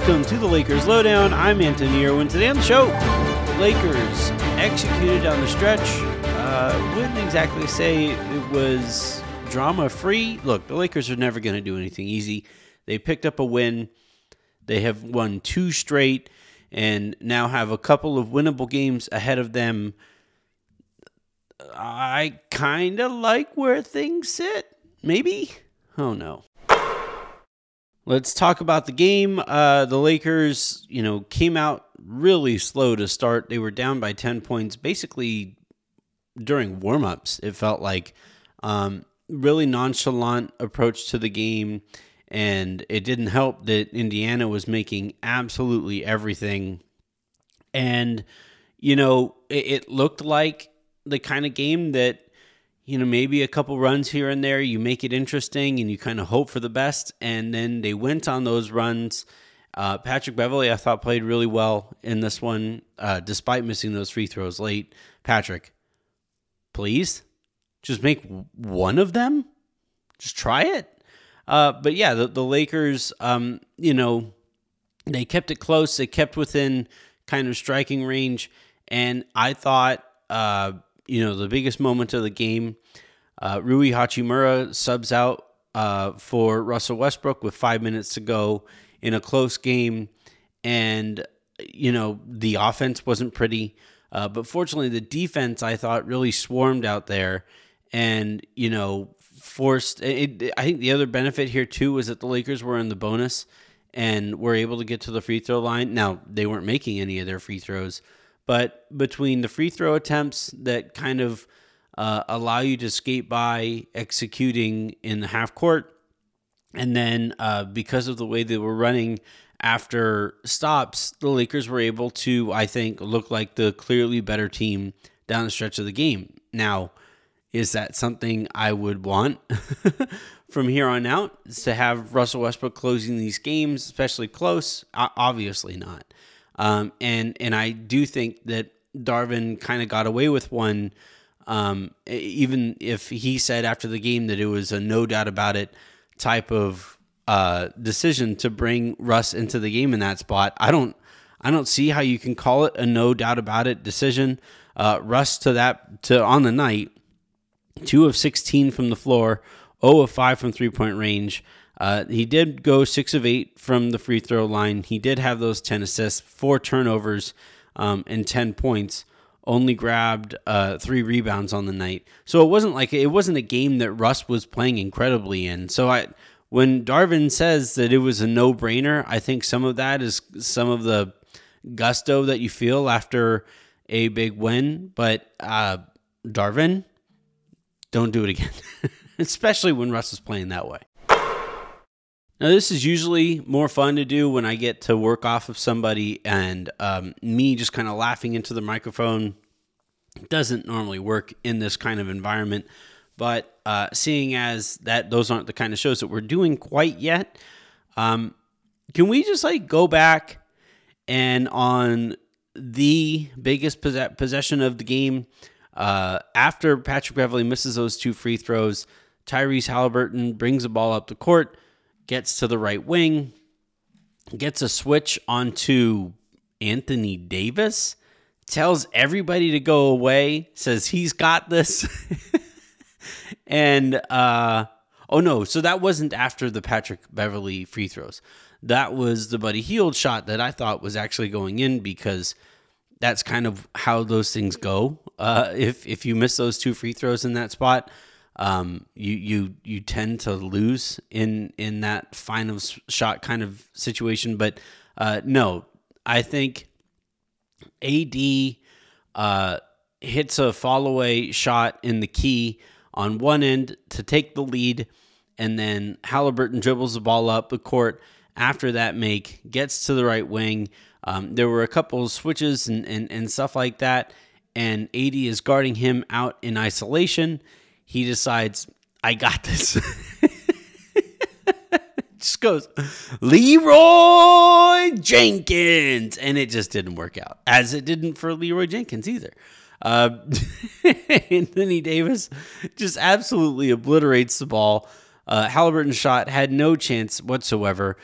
welcome to the Lakers Lowdown. I'm Anthony Irwin. Today on the show, Lakers executed down the stretch. Uh, wouldn't exactly say it was drama free. Look, the Lakers are never going to do anything easy. They picked up a win. They have won two straight and now have a couple of winnable games ahead of them. I kind of like where things sit. Maybe? Oh no. Let's talk about the game. Uh, the Lakers, you know, came out really slow to start. They were down by 10 points basically during warmups. It felt like um, really nonchalant approach to the game. And it didn't help that Indiana was making absolutely everything. And, you know, it, it looked like the kind of game that you know, maybe a couple runs here and there, you make it interesting and you kind of hope for the best. And then they went on those runs. Uh, Patrick Beverley, I thought, played really well in this one, uh, despite missing those free throws late. Patrick, please just make one of them. Just try it. Uh, but yeah, the, the Lakers, um, you know, they kept it close. They kept within kind of striking range. And I thought, uh, you know, the biggest moment of the game. Uh, Rui Hachimura subs out uh, for Russell Westbrook with five minutes to go in a close game. And, you know, the offense wasn't pretty. Uh, but fortunately, the defense, I thought, really swarmed out there and, you know, forced. It, I think the other benefit here, too, was that the Lakers were in the bonus and were able to get to the free throw line. Now, they weren't making any of their free throws but between the free throw attempts that kind of uh, allow you to skate by executing in the half court, and then uh, because of the way they were running after stops, the Lakers were able to, I think, look like the clearly better team down the stretch of the game. Now, is that something I would want from here on out? Is to have Russell Westbrook closing these games, especially close? Obviously not. Um, and and I do think that Darvin kind of got away with one, um, even if he said after the game that it was a no doubt about it type of uh, decision to bring Russ into the game in that spot. I don't I don't see how you can call it a no doubt about it decision. Uh, Russ to that to on the night, two of sixteen from the floor, zero oh of five from three point range. Uh, he did go six of eight from the free throw line. He did have those 10 assists, four turnovers, um, and 10 points. Only grabbed uh, three rebounds on the night. So it wasn't like it wasn't a game that Russ was playing incredibly in. So I, when Darvin says that it was a no brainer, I think some of that is some of the gusto that you feel after a big win. But uh, Darvin, don't do it again, especially when Russ is playing that way. Now, this is usually more fun to do when I get to work off of somebody and um, me just kind of laughing into the microphone doesn't normally work in this kind of environment. But uh, seeing as that those aren't the kind of shows that we're doing quite yet, um, can we just like go back and on the biggest possession of the game uh, after Patrick Beverley misses those two free throws, Tyrese Halliburton brings the ball up the court gets to the right wing, gets a switch onto Anthony Davis, tells everybody to go away, says he's got this. and uh oh no, so that wasn't after the Patrick Beverley free throws. That was the Buddy Hield shot that I thought was actually going in because that's kind of how those things go. Uh, if if you miss those two free throws in that spot, um, you you you tend to lose in in that final shot kind of situation. But uh, no, I think AD uh, hits a fall away shot in the key on one end to take the lead, and then Halliburton dribbles the ball up the court after that make, gets to the right wing. Um, there were a couple of switches and, and, and stuff like that, and AD is guarding him out in isolation he decides, I got this. just goes, Leeroy Jenkins. And it just didn't work out, as it didn't for Leeroy Jenkins either. Uh, Anthony Davis just absolutely obliterates the ball. Uh, Halliburton's shot had no chance whatsoever.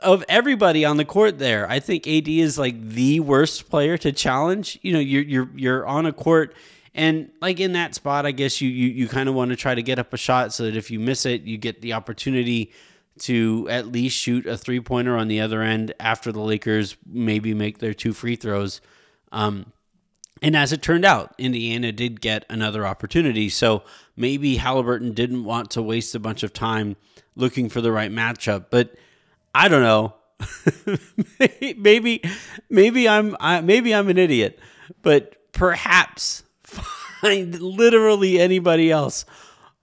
Of everybody on the court there, I think AD is like the worst player to challenge. You know, you're you're you're on a court and like in that spot, I guess you you, you kind of want to try to get up a shot so that if you miss it, you get the opportunity to at least shoot a three pointer on the other end after the Lakers maybe make their two free throws. Um, and as it turned out, Indiana did get another opportunity. So maybe Halliburton didn't want to waste a bunch of time looking for the right matchup. But I don't know. maybe maybe I'm I, maybe I'm an idiot. But perhaps find literally anybody else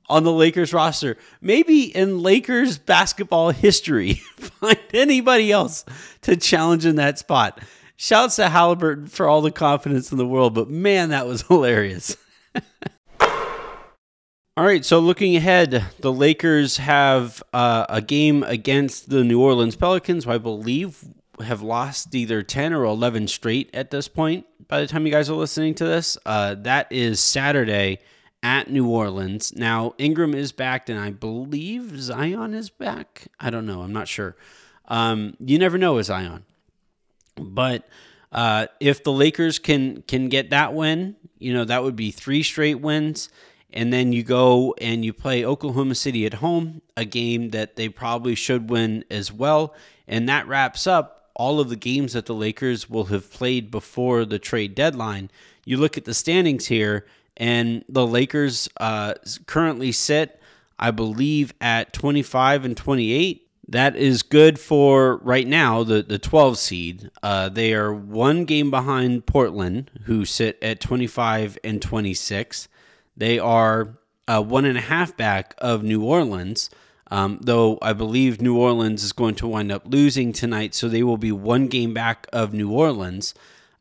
on the Lakers roster. Maybe in Lakers basketball history, find anybody else to challenge in that spot. Shouts to Halliburton for all the confidence in the world, but man, that was hilarious. all right, so looking ahead, the Lakers have uh, a game against the New Orleans Pelicans, who I believe have lost either 10 or 11 straight at this point by the time you guys are listening to this. Uh, that is Saturday at New Orleans. Now, Ingram is back, and I believe Zion is back. I don't know. I'm not sure. Um, you never know with Zion. But uh, if the Lakers can can get that win, you know that would be three straight wins, and then you go and you play Oklahoma City at home, a game that they probably should win as well, and that wraps up all of the games that the Lakers will have played before the trade deadline. You look at the standings here, and the Lakers uh, currently sit, I believe, at 25 and 28 that is good for right now, the, the 12 seed. Uh, they are one game behind Portland, who sit at 25 and 26. They are uh, one and a half back of New Orleans, um, though I believe New Orleans is going to wind up losing tonight, so they will be one game back of New Orleans.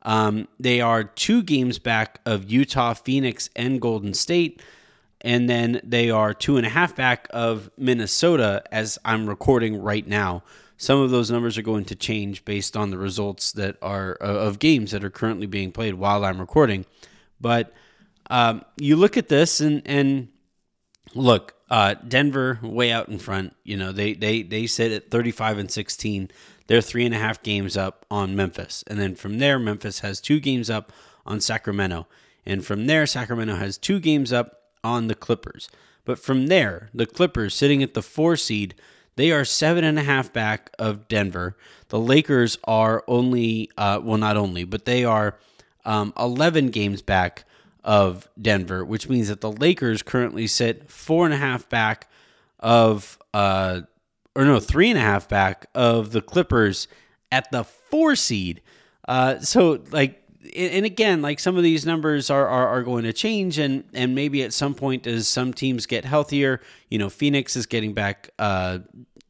Um, they are two games back of Utah, Phoenix, and Golden State and then they are two and a half back of Minnesota as I'm recording right now. Some of those numbers are going to change based on the results that are uh, of games that are currently being played while I'm recording. But um, you look at this and and look, uh, Denver way out in front. You know they they they sit at 35 and 16. They're three and a half games up on Memphis, and then from there, Memphis has two games up on Sacramento, and from there, Sacramento has two games up on the Clippers. But from there, the Clippers sitting at the four seed, they are seven and a half back of Denver. The Lakers are only, uh, well, not only, but they are um, 11 games back of Denver, which means that the Lakers currently sit four and a half back of, uh, or no, three and a half back of the Clippers at the four seed. Uh, so, like, and again, like some of these numbers are, are, are going to change, and and maybe at some point as some teams get healthier, you know, Phoenix is getting back uh,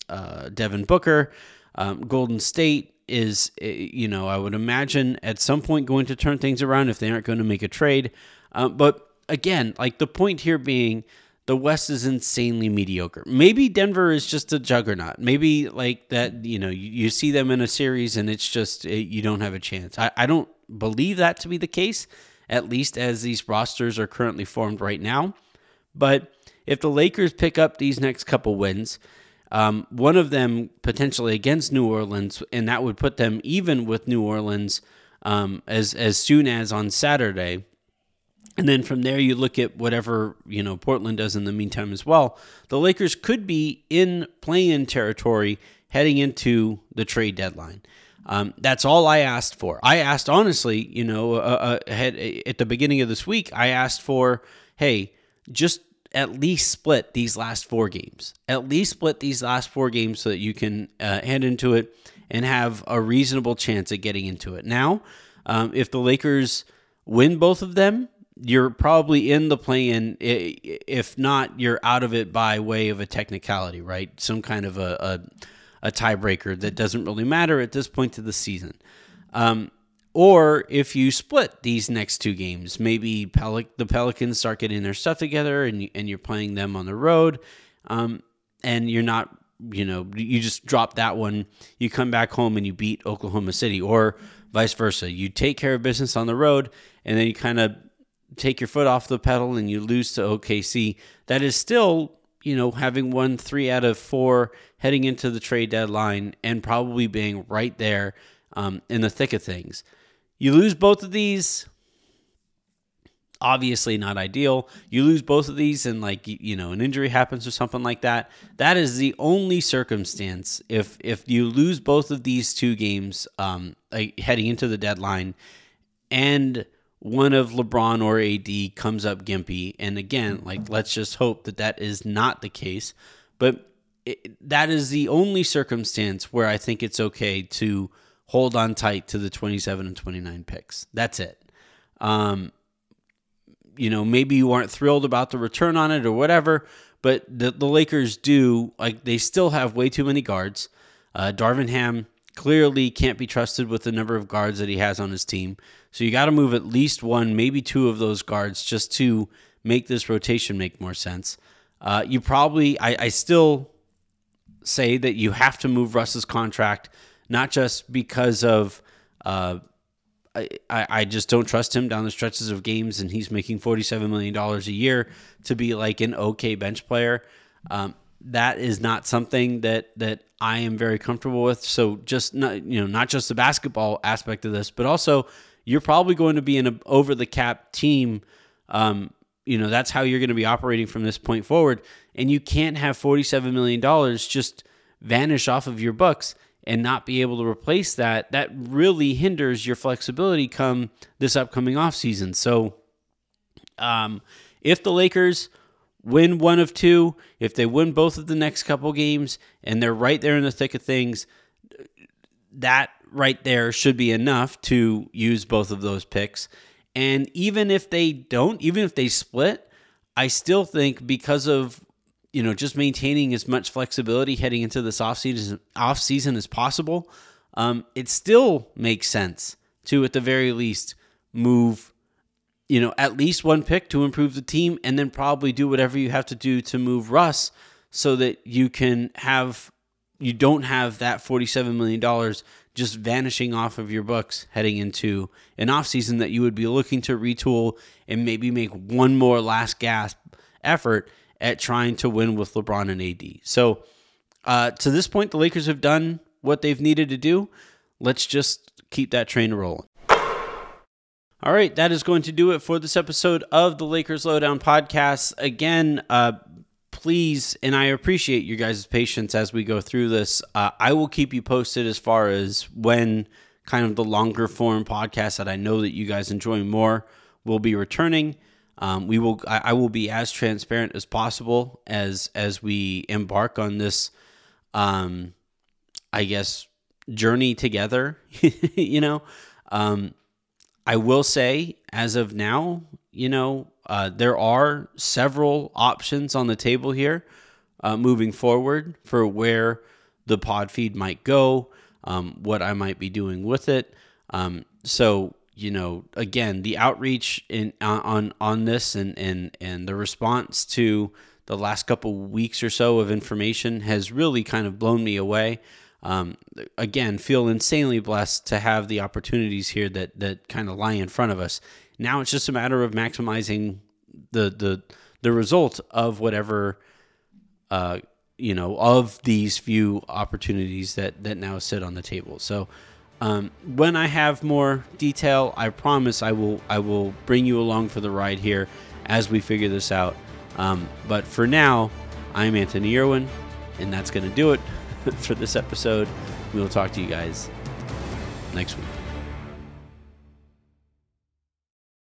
uh, Devin Booker, um, Golden State is, eh, you know, I would imagine at some point going to turn things around if they aren't going to make a trade. Um, but again, like the point here being the West is insanely mediocre. Maybe Denver is just a juggernaut. Maybe like that, you know, you, you see them in a series and it's just it, you don't have a chance. I, I don't believe that to be the case, at least as these rosters are currently formed right now. But if the Lakers pick up these next couple wins, um, one of them potentially against New Orleans, and that would put them even with New Orleans um, as as soon as on Saturday. And then from there, you look at whatever you know Portland does in the meantime as well. The Lakers could be in play-in territory heading into the trade deadline. Um, that's all I asked for. I asked honestly, you know, uh, uh, had, at the beginning of this week, I asked for, hey, just at least split these last four games. At least split these last four games so that you can uh, head into it and have a reasonable chance at getting into it. Now, um, if the Lakers win both of them, you're probably in the play-in. If not, you're out of it by way of a technicality, right? Some kind of a, a, a tiebreaker that doesn't really matter at this point of the season. Um, or if you split these next two games, maybe Pel- the Pelicans start getting their stuff together and, and you're playing them on the road, um, and you're not, you know, you just drop that one. You come back home and you beat Oklahoma City, or vice versa. You take care of business on the road, and then you kind of take your foot off the pedal and you lose to OKC, that is still, you know, having won three out of four heading into the trade deadline and probably being right there um, in the thick of things. You lose both of these, obviously not ideal. You lose both of these and like you know an injury happens or something like that. That is the only circumstance if if you lose both of these two games um, heading into the deadline and one of LeBron or AD comes up gimpy and again like let's just hope that that is not the case but it, that is the only circumstance where I think it's okay to hold on tight to the 27 and 29 picks. That's it. Um, you know, maybe you aren't thrilled about the return on it or whatever, but the, the Lakers do, like, they still have way too many guards. Uh, Darvin Ham clearly can't be trusted with the number of guards that he has on his team. So you got to move at least one, maybe two of those guards just to make this rotation make more sense. Uh, you probably, I, I still say that you have to move Russ's contract, not just because of uh, I, I just don't trust him down the stretches of games, and he's making $47 million a year to be like an okay bench player. Um, that is not something that that I am very comfortable with. So just not you know not just the basketball aspect of this, but also you're probably going to be in an over the cap team. Um, you know that's how you're going to be operating from this point forward, and you can't have 47 million dollars just vanish off of your books and not be able to replace that, that really hinders your flexibility come this upcoming offseason. So, um, if the Lakers win one of two, if they win both of the next couple games, and they're right there in the thick of things, that right there should be enough to use both of those picks. And even if they don't, even if they split, I still think because of you know, just maintaining as much flexibility heading into this off season, off season as possible, um, it still makes sense to, at the very least, move, you know, at least one pick to improve the team, and then probably do whatever you have to do to move Russ so that you can have, you don't have that $47 million just vanishing off of your books heading into an off season that you would be looking to retool and maybe make one more last gasp effort at trying to win with LeBron and AD. So uh, to this point, the Lakers have done what they've needed to do. Let's just keep that train rolling. All right, that is going to do it for this episode of the Lakers Lowdown podcast. Again, uh, please, and I appreciate your guys' patience as we go through this. Uh, I will keep you posted as far as when kind of the longer form podcast that I know that you guys enjoy more will be returning. Um, we will. I, I, will be as transparent as possible as as we embark on this. Um, I guess journey together. you know, um, I will say as of now, you know, uh, there are several options on the table here, uh, moving forward for where the pod feed might go, um, what I might be doing with it. Um, so you know, again, the outreach in on on this and and and the response to the last couple weeks or so of information has really kind of blown me away. Um, again, feel insanely blessed to have the opportunities here that that kind of lie in front of us. Now it's just a matter of maximizing the the the result of whatever uh, you know of these few opportunities that that now sit on the table. So um, when I have more detail, I promise I will I will bring you along for the ride here as we figure this out. Um, but for now, I'm Anthony Irwin, and that's going to do it for this episode. We will talk to you guys next week.